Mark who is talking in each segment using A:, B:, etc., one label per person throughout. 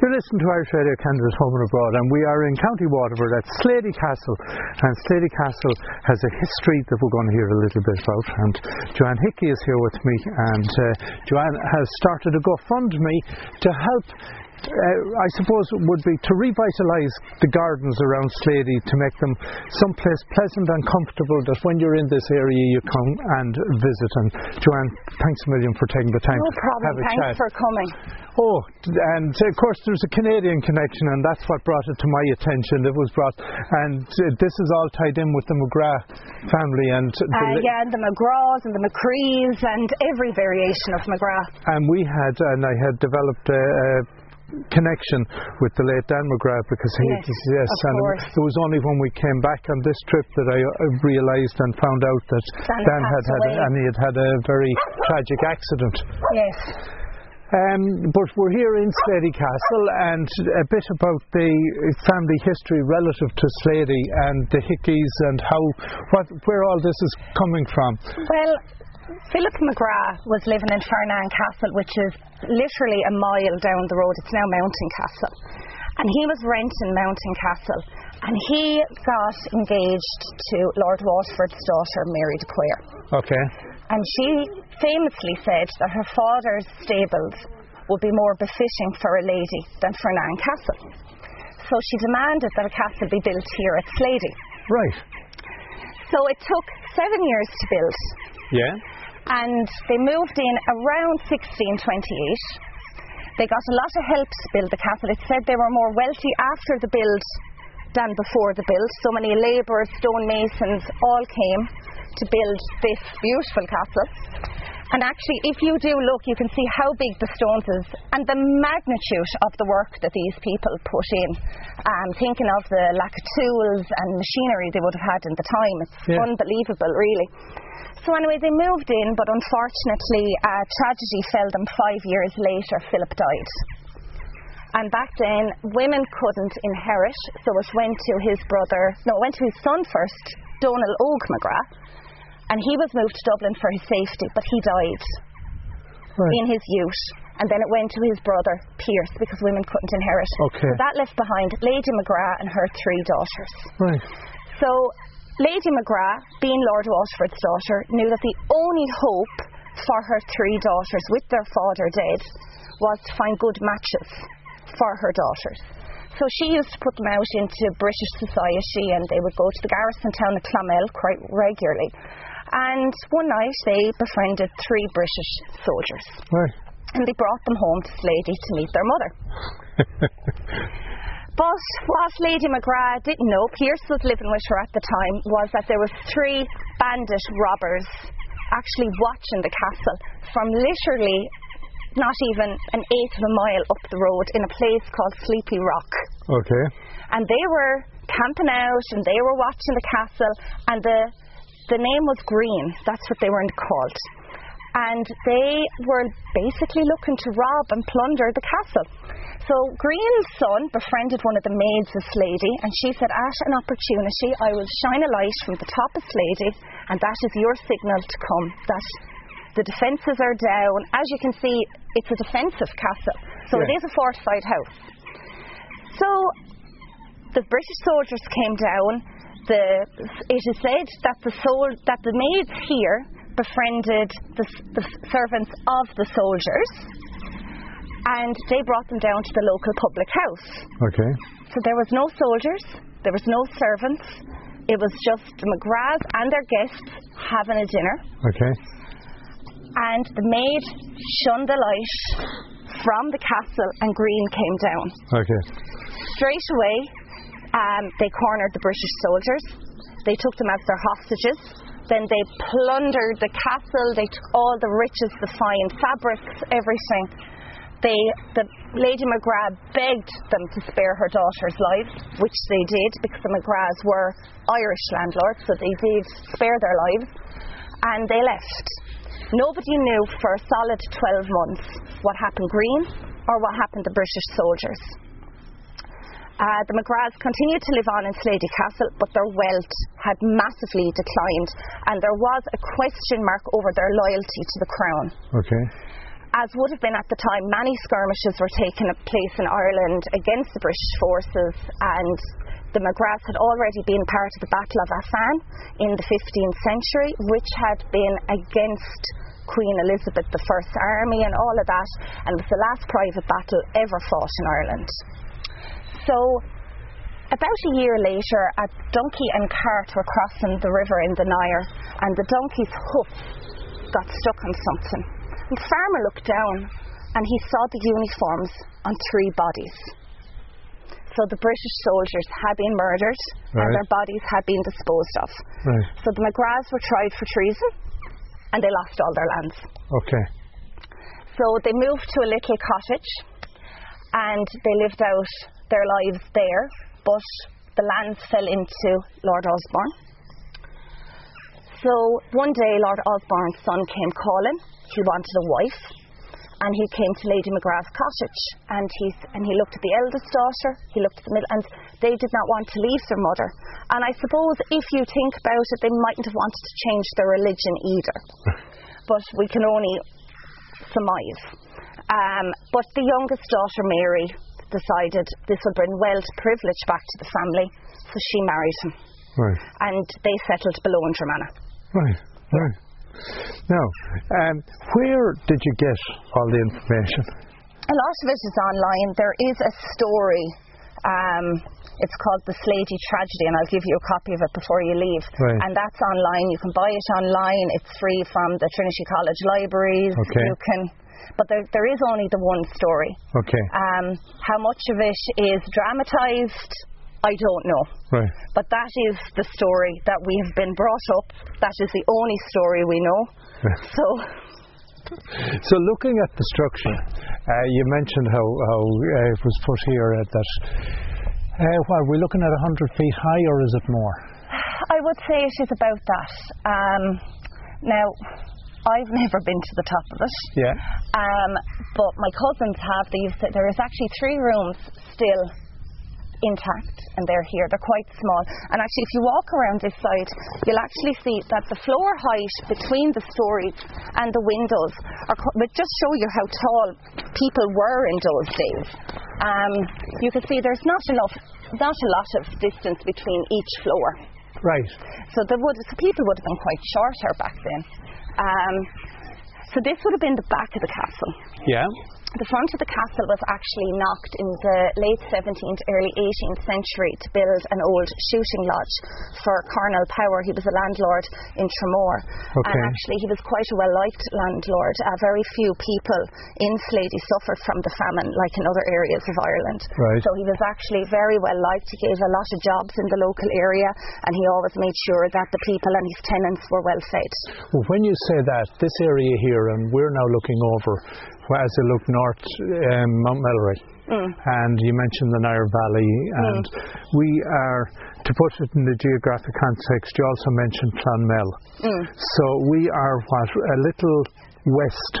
A: You're listening to Irish Radio Canada's Home and Abroad, and we are in County Waterford at Sleady Castle. And Sleady Castle has a history that we're going to hear a little bit about. And Joanne Hickey is here with me, and uh, Joanne has started a GoFundMe to help uh, I suppose it would be to revitalise the gardens around Sleady to make them someplace pleasant and comfortable that when you're in this area you come and visit. And Joanne, thanks a million for taking the time
B: No
A: to
B: problem.
A: have a
B: Thanks
A: chat.
B: for coming.
A: Oh, and of course there's a Canadian connection, and that's what brought it to my attention. It was brought, and uh, this is all tied in with the McGrath family, and the
B: Uh, yeah, and the McGraws and the McCrees and every variation of McGrath.
A: and we had, and I had developed a. a connection with the late Dan McGrath because he
B: Yes,
A: yes
B: of
A: and
B: course.
A: it was only when we came back on this trip that I uh, realised and found out that
B: Dan
A: Dan had had a, and he had had a very tragic accident
B: Yes.
A: Um, but we're here in Sleady Castle and a bit about the family history relative to Sleady and the Hickeys and how what where all this is coming from.
B: Well, Philip McGrath was living in Fernan Castle, which is literally a mile down the road. It's now Mountain Castle. And he was renting Mountain Castle. And he got engaged to Lord Waterford's daughter, Mary de Queer.
A: Okay.
B: And she famously said that her father's stables would be more befitting for a lady than Fernan Castle. So she demanded that a castle be built here at Sleady.
A: Right.
B: So it took seven years to build
A: Yeah.
B: And they moved in around 1628. They got a lot of help to build the castle. It said they were more wealthy after the build than before the build. So many labourers, stonemasons, all came to build this beautiful castle. And actually, if you do look, you can see how big the stones is and the magnitude of the work that these people put in. Um, thinking of the lack of tools and machinery they would have had in the time, it's
A: Yeah.
B: unbelievable, really. So anyway, they moved in, but unfortunately, a tragedy fell them five years later. Philip died. And back then, women couldn't inherit, so it went to his brother, no, it went to his son first, Donal Og McGrath, and he was moved to Dublin for his safety, but he died
A: Right.
B: in his youth. And then it went to his brother, Pierce, because women couldn't inherit.
A: Okay.
B: So that left behind Lady McGrath and her three daughters.
A: Right.
B: So Lady McGrath, being Lord Waterford's daughter, knew that the only hope for her three daughters, with their father dead, was to find good matches for her daughters. So she used to put them out into British society and they would go to the garrison town of Clonmel quite regularly. And one night they befriended three British soldiers
A: Right.
B: and they brought them home to Sleady to meet their mother. But what Lady McGrath didn't know, Pierce was living with her at the time, was that there were three bandit robbers actually watching the castle from literally not even an eighth of a mile up the road in a place called Sleepy Rock.
A: Okay.
B: And they were camping out and they were watching the castle and the the name was Green, that's what they were called. And they were basically looking to rob and plunder the castle. So Green's son befriended one of the maids of Sleady, and she said, At an opportunity, I will shine a light from the top of Sleady, and that is your signal to come. That the defences are down. As you can see, it's a defensive castle, so it
A: Yeah.
B: is a fortified house. So the British soldiers came down. The, it is said that the sol- that the maids here befriended the, the servants of the soldiers, and they brought them down to the local public house.
A: Okay.
B: So there was no soldiers, there was no servants. It was just the McGraths and their guests having a dinner,
A: Okay.
B: and the maid shone the light from the castle, and Green came down
A: Okay.
B: straight away, um, they cornered the British soldiers. They took them as their hostages. Then they plundered the castle. They took all the riches, the fine fabrics, everything. They, the Lady McGrath begged them to spare her daughter's lives, which they did because the McGraths were Irish landlords, so they did spare their lives. And they left. Nobody knew for a solid 12 months what happened Green or what happened to British soldiers. Uh, the McGraths continued to live on in Sleady Castle, but their wealth had massively declined, and there was a question mark over their loyalty to the Crown.
A: Okay.
B: As would have been at the time, many skirmishes were taking place in Ireland against the British forces, and the McGraths had already been part of the Battle of Athlone in the 15th century, which had been against Queen Elizabeth I's army and all of that, and was the last private battle ever fought in Ireland. So, about a year later, a donkey and cart were crossing the river in the Nire, and the donkey's hoof got stuck on something. The farmer looked down and he saw the uniforms on three bodies. So the British soldiers had been murdered
A: Right.
B: and their bodies had been disposed of.
A: Right.
B: So the McGraths were tried for treason and they lost all their lands.
A: Okay.
B: So they moved to a little cottage and they lived out their lives there, but the lands fell into Lord Osborne. So one day Lord Osborne's son came calling. He wanted a wife. And he came to Lady McGrath's cottage and he, and he looked at the eldest daughter, he looked at the middle, and they did not want to leave their mother. And I suppose if you think about it, they mightn't have wanted to change their religion either. but we can only surmise. Um, but the youngest daughter, Mary, decided this would bring wealth, privilege back to the family, so she married him.
A: Right.
B: And they settled below in Germana.
A: Right. Right. Now, um, where did you get all the information?
B: A lot of it is online. There is a story. Um, it's called The Sleady Tragedy, and I'll give you a copy of it before you leave.
A: Right.
B: And that's online. You can buy it online. It's free from the Trinity College libraries.
A: Okay.
B: You can, but there, there is only the one story.
A: Okay.
B: Um, how much of it is dramatised, I don't know.
A: Right.
B: But that is the story that we have been brought up. That is the only story we know. So,
A: So, looking at the structure, uh, you mentioned how, how uh, it was put here at that. Uh, what, are we looking at 100 feet high or is it more?
B: I would say it is about that. Um, now, I've never been to the top of it.
A: Yeah.
B: Um, but my cousins have. These. There is actually three rooms still intact, and they're here. They're quite small. And actually, if you walk around this side, you'll actually see that the floor height between the stories and the windows are. But just show you how tall people were in those days. Um, you can see there's not enough, not a lot of distance between each floor.
A: Right.
B: So there would, so people would have been quite shorter back then. Um, so this would have been the back of the castle.
A: Yeah.
B: The front of the castle was actually knocked in the late 17th, early 18th century to build an old shooting lodge for Colonel Power. He was a landlord in Tremor. And actually, he was quite a well liked landlord. Uh, very few people in Sleady suffered from the famine, like in other areas of Ireland.
A: Right.
B: So he was actually very well liked. He gave a lot of jobs in the local area, and he always made sure that the people and his tenants were well fed.
A: Well, when you say that, this area here, and we're now looking over, as you look north, um, Mount Melleray, mm. and you mentioned the Nire Valley, mm. and we are, to put it in the geographic context, you also mentioned Clonmel. Mm. So we are what, a little west,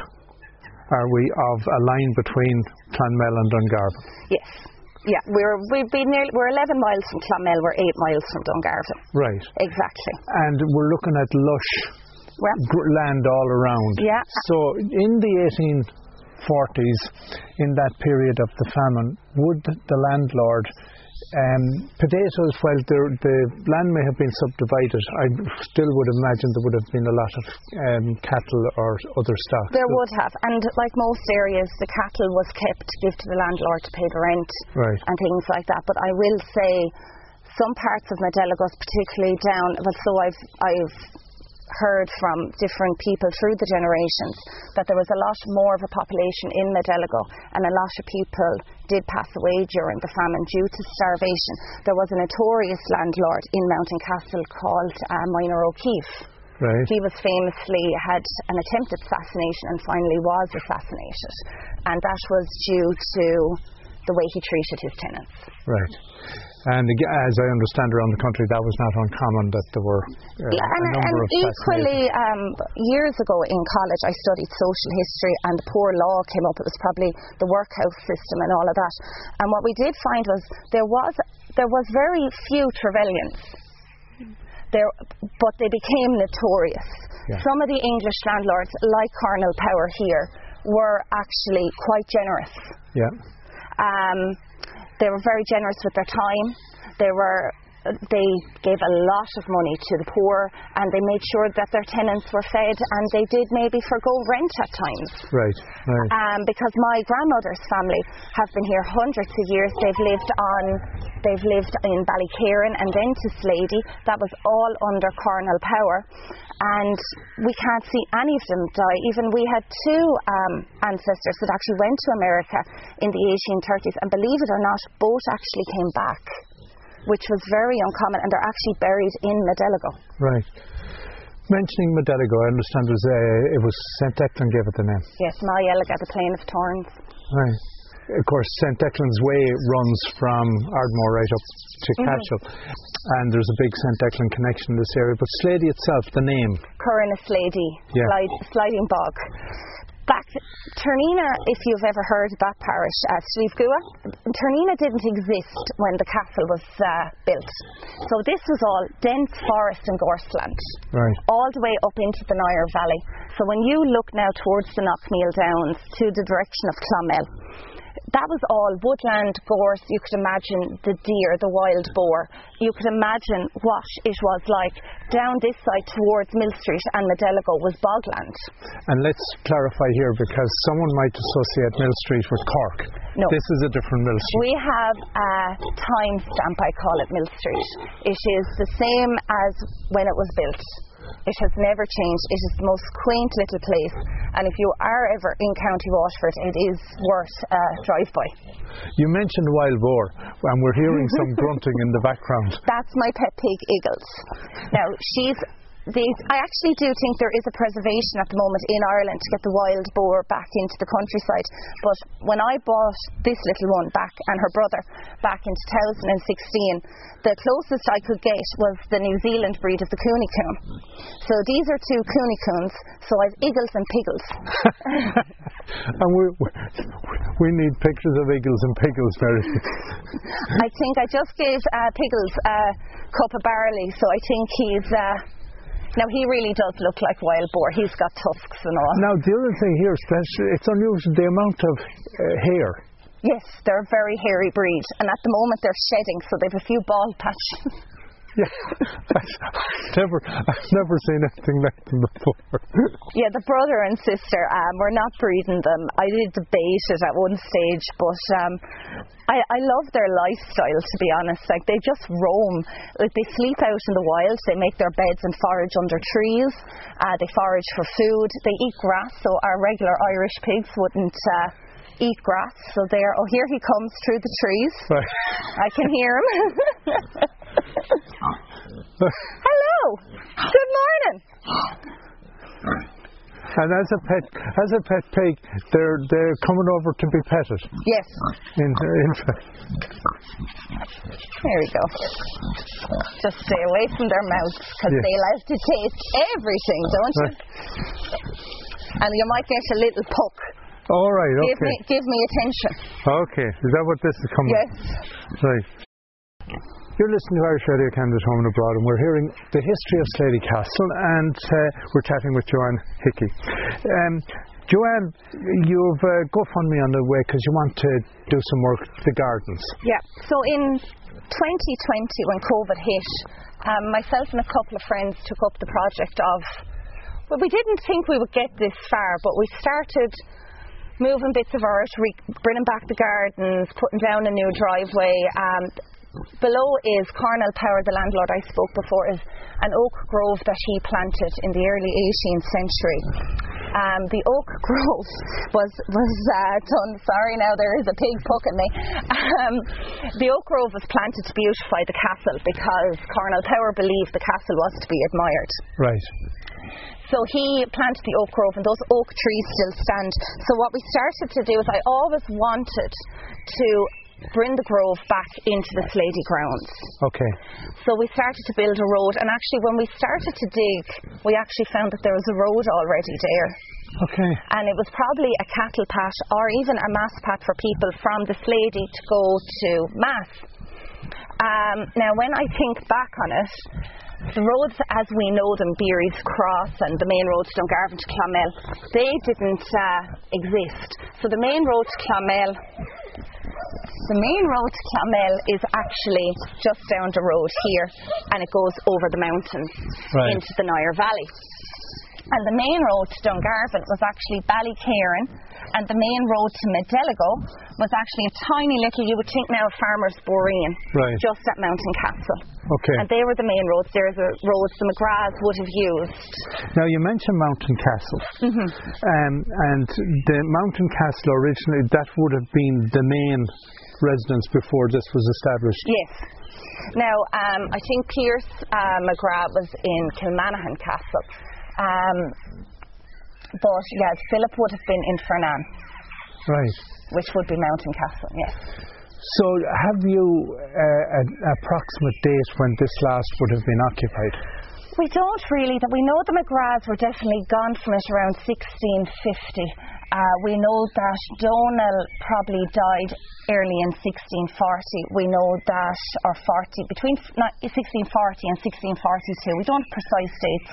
A: are we, of a line between Clonmel and Dungarvan.
B: Yes. Yeah, we're we've been nearly, we're 11 miles from Clonmel. We're eight miles from Dungarvan.
A: Right.
B: Exactly.
A: And we're looking at lush
B: Well,
A: land all around.
B: Yeah.
A: So in the 1840s, in that period of the famine, would the landlord um, potatoes, while the, the land may have been subdivided, I still would imagine there would have been a lot of um, cattle or other stock.
B: there
A: So-
B: would have, and like most areas, the cattle was kept to give to the landlord to pay the rent
A: Right.
B: and things like that. But I will say, some parts of Modeligos, particularly down, well, so I've I've heard from different people through the generations that there was a lot more of a population in Modeligo and a lot of people did pass away during the famine due to starvation. There was a notorious landlord in Mountain Castle called uh, Minor O'Keefe.
A: Right.
B: He was famously had an attempted assassination and finally was assassinated, and that was due to the way he treated his tenants.
A: Right. And as I understand around the country, that was not uncommon that there were uh,
B: Yeah, and,
A: a number
B: and equally, um, years ago in college, I studied social history, and poor law came up. It was probably the workhouse system and all of that. And what we did find was there was there was very few Trevelyan's. There, but they became notorious.
A: Yeah.
B: Some of the English landlords, like Colonel Power here, were actually quite generous.
A: Yeah.
B: Um, they were very generous with their time. They were they gave a lot of money to the poor and they made sure that their tenants were fed and they did maybe forgo rent at times.
A: Right, right.
B: Um, because my grandmother's family have been here hundreds of years. They've lived on, they've lived in Ballycairn and then to Sleady. That was all under Colonel Power, and we can't see any of them die. Even we had two um, ancestors that actually went to America in the 1830s, and believe it or not, both actually came back which was very uncommon, and they're actually buried in Modeligo.
A: Right. Mentioning Modeligo, I understand it was, uh, it was St. Declan gave it the name.
B: Yes, Mayelega, the Plain of Thorns.
A: Right. Of course, St. Declan's Way runs from Ardmore right up to
B: Mm-hmm.
A: Cashel, and there's a big St. Declan connection in this area. But Sleady itself, the name,
B: Curran Sleady,
A: Yeah.
B: slide, sliding bog. Back Touraneena, if you've ever heard of that parish, uh, Slievgua, Touraneena didn't exist when the castle was uh, built. So this was all dense forest and gorseland.
A: right?
B: all the way up into the Nire Valley. So when you look now towards the Knockmealdowns to the direction of Clonmel, that was all woodland, gorse. You could imagine the deer, the wild boar. You could imagine what it was like down this side towards Mill Street and Modeligo was bogland.
A: And let's clarify here because someone might associate Mill Street with Cork.
B: No.
A: This is a different Mill Street.
B: We have a time stamp, I call it Mill Street. It is the same as when it was built. It has never changed. It is the most quaint little place, and if you are ever in County Waterford, it is worth a drive by.
A: You mentioned wild boar, and we're hearing some grunting in the background.
B: That's my pet pig, Eagles. Now, she's. These, I actually do think there is a preservation at the moment in Ireland to get the wild boar back into the countryside. But when I bought this little one back and her brother back in 2016, the closest I could get was the New Zealand breed of the Kunekune. So these are two Kunekunes. So I've Eagles and Piggles.
A: and we, we need pictures of eagles and piggles, Mary.
B: I think I just gave uh, Piggles a cup of barley, so I think he's. Uh, now he really does look like wild boar. He's got tusks and all.
A: now, the other thing here, it's unusual the amount of uh, hair.
B: Yes, they're a very hairy breed, and at the moment they're shedding, so they've a few bald patches.
A: Yeah, I've never, I've never seen anything like them before.
B: yeah, the brother and sister, um, we're not breeding them. I did debate it at one stage, but um, I, I love their lifestyle. To be honest, like they just roam. Like they sleep out in the wild. They make their beds and forage under trees. Uh, they forage for food. They eat grass. So our regular Irish pigs wouldn't. Uh, Eat grass, so there. Oh, here he comes through the trees.
A: Right.
B: I can hear him. Hello. Good morning.
A: And as a pet, as a pet pig, they're they're coming over to be petted.
B: Yes.
A: In, in
B: There we go. Just stay away from their mouths because
A: Yeah.
B: they like to taste everything, don't you? And you might get a little poke.
A: all right,
B: Give me,
A: okay,
B: give me attention.
A: okay. Is that what this is coming?
B: Yes.
A: Right. You're listening to Irish Radio Canada Home and Abroad, and we're hearing the history of Sleady Castle, and uh, we're chatting with Joanne Hickey. Um, Joanne, you've uh, GoFundMe on the way because you want to do some work with the gardens.
B: Yeah. So in 2020, when COVID hit, um, myself and a couple of friends took up the project of. Well, we didn't think we would get this far, but we started moving bits of earth, re- bringing back the gardens, putting down a new driveway. Um, below is Colonel Power, the landlord I spoke before, is an oak grove that he planted in the early 18th century. Um, the oak grove was was uh, done. Sorry, now there is a pig poking me. Um, the oak grove was planted to beautify the castle because Colonel Power believed the castle was to be admired.
A: Right.
B: So he planted the oak grove, and those oak trees still stand. So what we started to do is, I always wanted to bring the grove back into the Sleady grounds.
A: Okay.
B: So we started to build a road, and actually, when we started to dig, we actually found that there was a road already there.
A: Okay.
B: And it was probably a cattle path or even a mass path for people from the Sleady to go to mass. Um, now, when I think back on it, the roads as we know them, Beery's Cross and the main road to Dungarvan to Clonmel, they didn't uh, exist. So the main road to Clonmel, the main road to Clonmel is actually just down the road here, and it goes over the mountains
A: Right.
B: into the Nire Valley. And the main road to Dungarvan was actually Ballycairn, and the main road to Modeligo was actually a tiny little, you would think now, a Farmer's Boreen,
A: Right.
B: just at Mountain Castle.
A: Okay.
B: And they were the main roads. They're the roads the McGraths would have used.
A: Now you mentioned Mountain Castle,
B: Mm-hmm.
A: um, and the Mountain Castle originally that would have been the main residence before this was established.
B: Yes. Now, um, I think Pierce uh, McGrath was in Kilmanahan Castle. Um, but yes, Philip would have been in Fernan,
A: Right.
B: which would be Mountain Castle, yes.
A: So have you uh, an approximate date when this last would have been occupied?
B: We don't really. That we know the McGraths were definitely gone from it around 1650. Uh, we know that Donal probably died early in 1640. We know that, or 40, between 1640 and 1642. We don't have precise dates.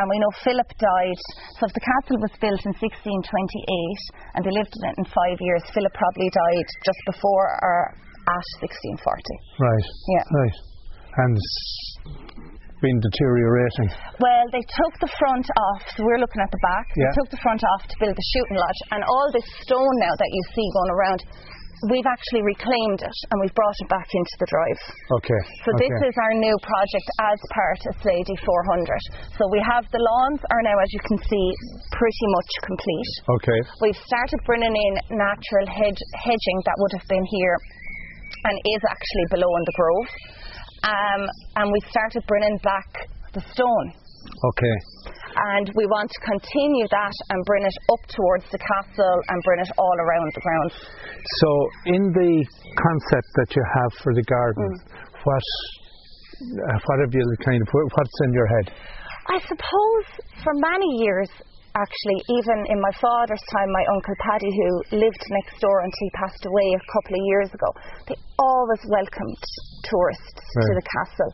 B: And we know Philip died. So if the castle was built in 1628 and they lived in it in five years, Philip probably died just before or at 1640.
A: Right.
B: Yeah.
A: Right. And been deteriorating.
B: Well, they took the front off, so we're looking at the back.
A: Yeah.
B: They took the front off to build the shooting lodge, and all this stone now that you see going around, we've actually reclaimed it and we've brought it back into the drive.
A: Okay.
B: So
A: okay.
B: this is our new project as part of Sleady 400. So we have the lawns are now, as you can see, pretty much complete.
A: Okay.
B: We've started bringing in natural hedge, hedging that would have been here and is actually below in the grove. Um, and we started bringing back the stone
A: Okay.
B: and we want to continue that and bring it up towards the castle and bring it all around the grounds.
A: So in the concept that you have for the garden,
B: Mm.
A: what uh, what have you kind of what's in your head?
B: I suppose for many years, actually, even in my father's time, my uncle Paddy, who lived next door until he passed away a couple of years ago, they always welcomed tourists to the castle.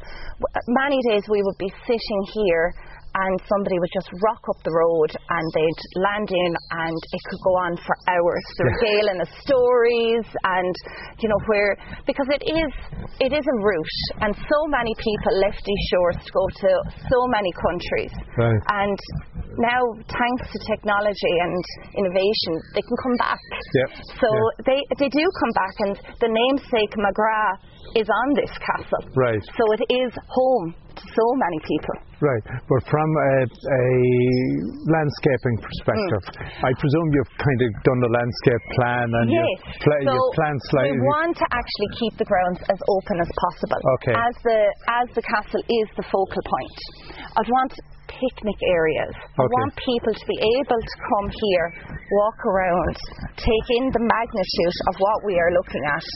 B: Many days we would be sitting here. And somebody would just rock up the road and they'd land in, and it could go on for hours. The
A: Yeah.
B: regaling of stories, and you know where because it is it is a route, and so many people left these shores to go to so many countries.
A: Right.
B: And now, thanks to technology and innovation, they can come back.
A: Yep,
B: So
A: yeah.
B: they they do come back, and the namesake McGrath is on this castle.
A: Right.
B: So it is home to so many people.
A: Right, but from a, a landscaping perspective, mm. I presume you've kind of done the landscape plan and
B: Yes.
A: you've, pla-
B: so
A: you've planned slightly.
B: we want to actually keep the grounds as open as possible.
A: Okay.
B: As the as the castle is the focal point, I'd want picnic areas. I
A: Okay.
B: want people to be able to come here, walk around, take in the magnitude of what we are looking at,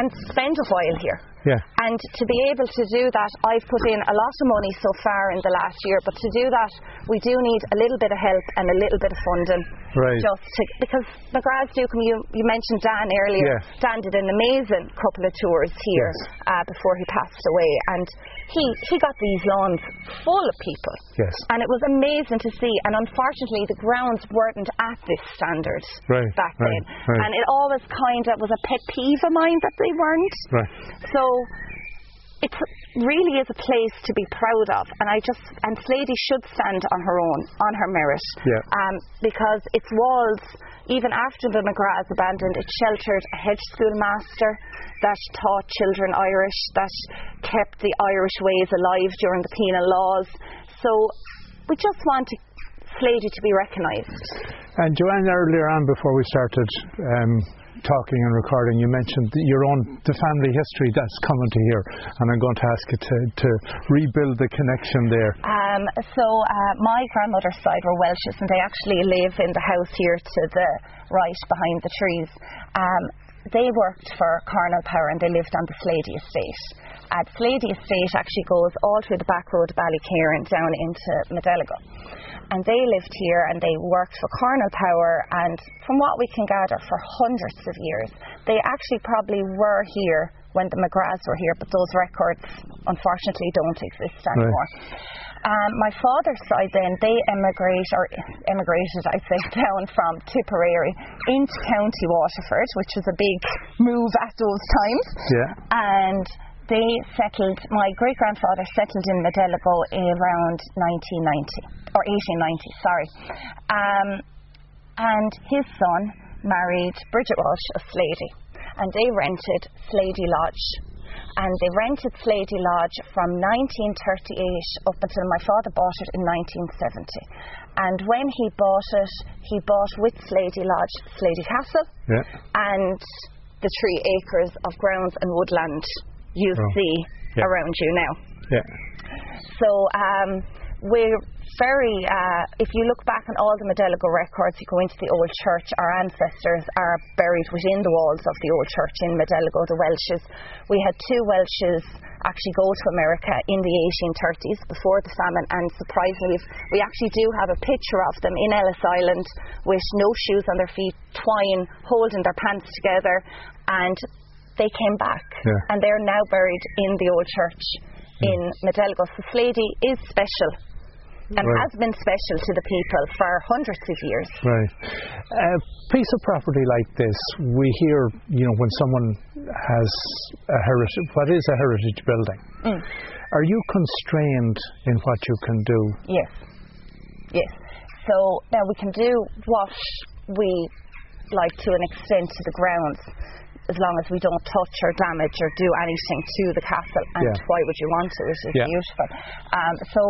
B: and spend a while here.
A: Yeah.
B: And to be able to do that, I've put in a lot of money so far in the last year, but to do that, we do need a little bit of help and a little bit of funding.
A: Right.
B: Just to, because McGrath's do come, you, you mentioned Dan earlier.
A: Yeah.
B: Dan did an amazing couple of tours here
A: Yes.
B: uh, before he passed away, and he, he got these lawns full of people.
A: Yes.
B: And it was amazing to see, and unfortunately, the grounds weren't at this standard
A: Right,
B: back
A: right,
B: then.
A: right.
B: And it always kind of was a pet peeve of mine that they weren't.
A: Right.
B: So it really is a place to be proud of, and I just and Sleady should stand on her own, on her merit,
A: Yeah.
B: um, because its walls, even after the McGraths abandoned, it sheltered a hedge schoolmaster that taught children Irish, that kept the Irish ways alive during the penal laws. So we just want Sleady to be recognised.
A: And Joanne, earlier on before we started um, talking and recording, you mentioned that your own the family history that's coming to here, and I'm going to ask you to, to rebuild the connection there.
B: Um, so uh, my grandmother's side were Welshes, and they actually live in the house here to the right behind the trees. Um, they worked for Colonel Power, and they lived on the Sleady estate. The Sleady estate actually goes all through the back road of Ballycairn down into Modeligo. And they lived here and they worked for Colonel Power, and from what we can gather, for hundreds of years. They actually probably were here when the McGraths were here, but those records unfortunately don't exist anymore. Um, my father's side then, they emigrate or emigrated, I'd say, down from Tipperary into County Waterford, which was a big move at those times.
A: Yeah.
B: And they settled, my great grandfather settled in Modeligo around 1990, or 1890, sorry. Um, and his son married Bridget Walsh of Sleady, and they rented Sleady Lodge. And they rented Sleady Lodge from 1938 up until my father bought it in 1970. And when he bought it, he bought with Sleady Lodge Sleady Castle
A: Yeah.
B: and the three acres of grounds and woodland you
A: Oh,
B: see
A: yeah.
B: around you now.
A: Yeah.
B: So um, we're very, uh, if you look back on all the Modeligo records, you go into the old church, our ancestors are buried within the walls of the old church in Modeligo, the Welshes. We had two Welshes actually go to America in the 1830s before the famine, and surprisingly, we actually do have a picture of them in Ellis Island with no shoes on their feet, twine holding their pants together, and they came back,
A: Yeah.
B: and they're now buried in the old church in Modeligo. This lady is special and
A: Right.
B: has been special to the people for hundreds of years.
A: Right. A piece of property like this, we hear, you know, when someone has a heritage, what is a heritage building?
B: Mm.
A: Are you constrained in what you can do?
B: Yes. Yes. So now we can do what we like to an extent to the grounds as long as we don't touch or damage or do anything to the castle. And
A: Yeah.
B: why would you want to? It is
A: Yeah.
B: beautiful. Um, so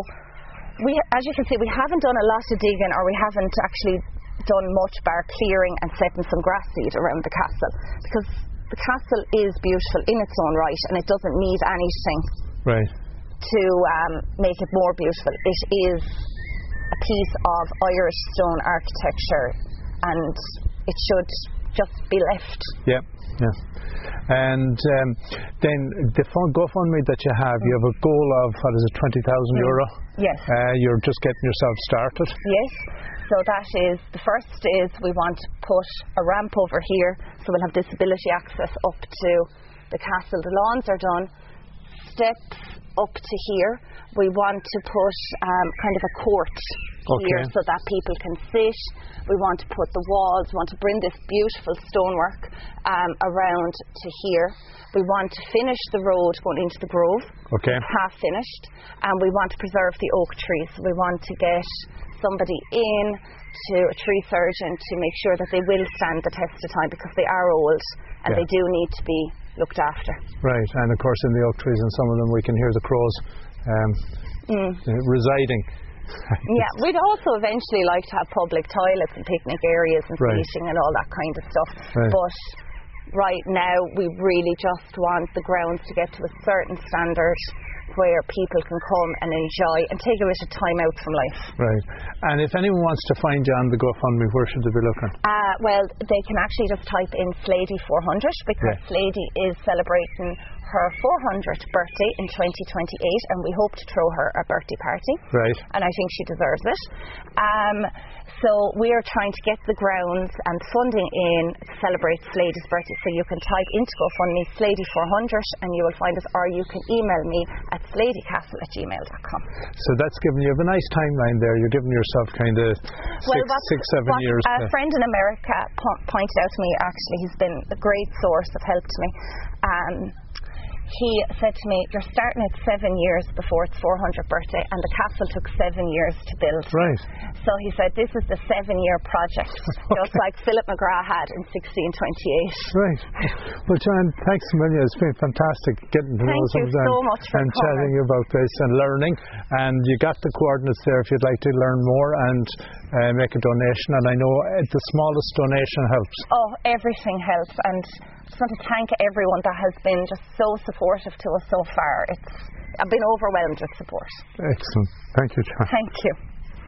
B: we, as you can see, we haven't done a lot of digging or we haven't actually done much bar clearing and setting some grass seed around the castle because the castle is beautiful in its own right and it doesn't need anything
A: Right.
B: to um, make it more beautiful. It is a piece of Irish stone architecture and it should just be left.
A: Yeah. Yeah. And um, then the fund, GoFundMe that you have, you have a goal of what is it, twenty thousand euro?
B: Yes.
A: Uh, you're just getting yourself started.
B: Yes. So that is the first is we want to put a ramp over here so we'll have disability access up to the castle. The lawns are done. Steps up to here. We want to put um, kind of a court here so that people can sit. We want to put the walls, we want to bring this beautiful stonework um, around to here. We want to finish the road going into the grove
A: Okay.
B: half finished, and we want to preserve the oak trees. We want to get somebody in to a tree surgeon to make sure that they will stand the test of time because they are old and
A: Yeah.
B: they do need to be looked after.
A: Right. And of course, in the oak trees, and some of them, we can hear the crows um,
B: Mm.
A: uh, residing.
B: Yeah, we'd also eventually like to have public toilets and picnic areas and
A: Right.
B: seating and all that kind of stuff.
A: Right.
B: But right now, we really just want the grounds to get to a certain standard where people can come and enjoy and take a bit of time out from life.
A: Right. And if anyone wants to find you on the GoFundMe, where should they be looking?
B: Uh, well, they can actually just type in Sleady 400 because
A: Yeah.
B: Sleady is celebrating her 400th birthday in 2028 and we hope to throw her a birthday party.
A: Right.
B: And I think she deserves it. Um, so we are trying to get the grounds and funding in to celebrate Sleady's birthday. So you can type into GoFundMe Sleady 400 and you will find us or you can email me at sleadycastle at gmail.com.
A: So that's given you a nice timeline there. You're giving yourself kind of six, six, seven years.
B: A friend in America po- pointed out to me, actually, he's been a great source of help to me. Um, he said to me, You're starting at seven years before its 400th birthday, and the castle took seven years to build.
A: Right.
B: So he said, This is the seven year project, just like Philip McGrath had in 1628.
A: Right. Well, John, thanks a million. It's been fantastic getting to know some
B: you
A: of them
B: so much
A: and
B: coming.
A: chatting about this and learning. And you got the coordinates there if you'd like to learn more and uh, make a donation. And I know uh, the smallest donation helps.
B: Oh, everything helps, and just want to thank everyone that has been just so supportive to us so far. It's I've been overwhelmed with support.
A: Excellent. Thank you, Joanne.
B: Thank you.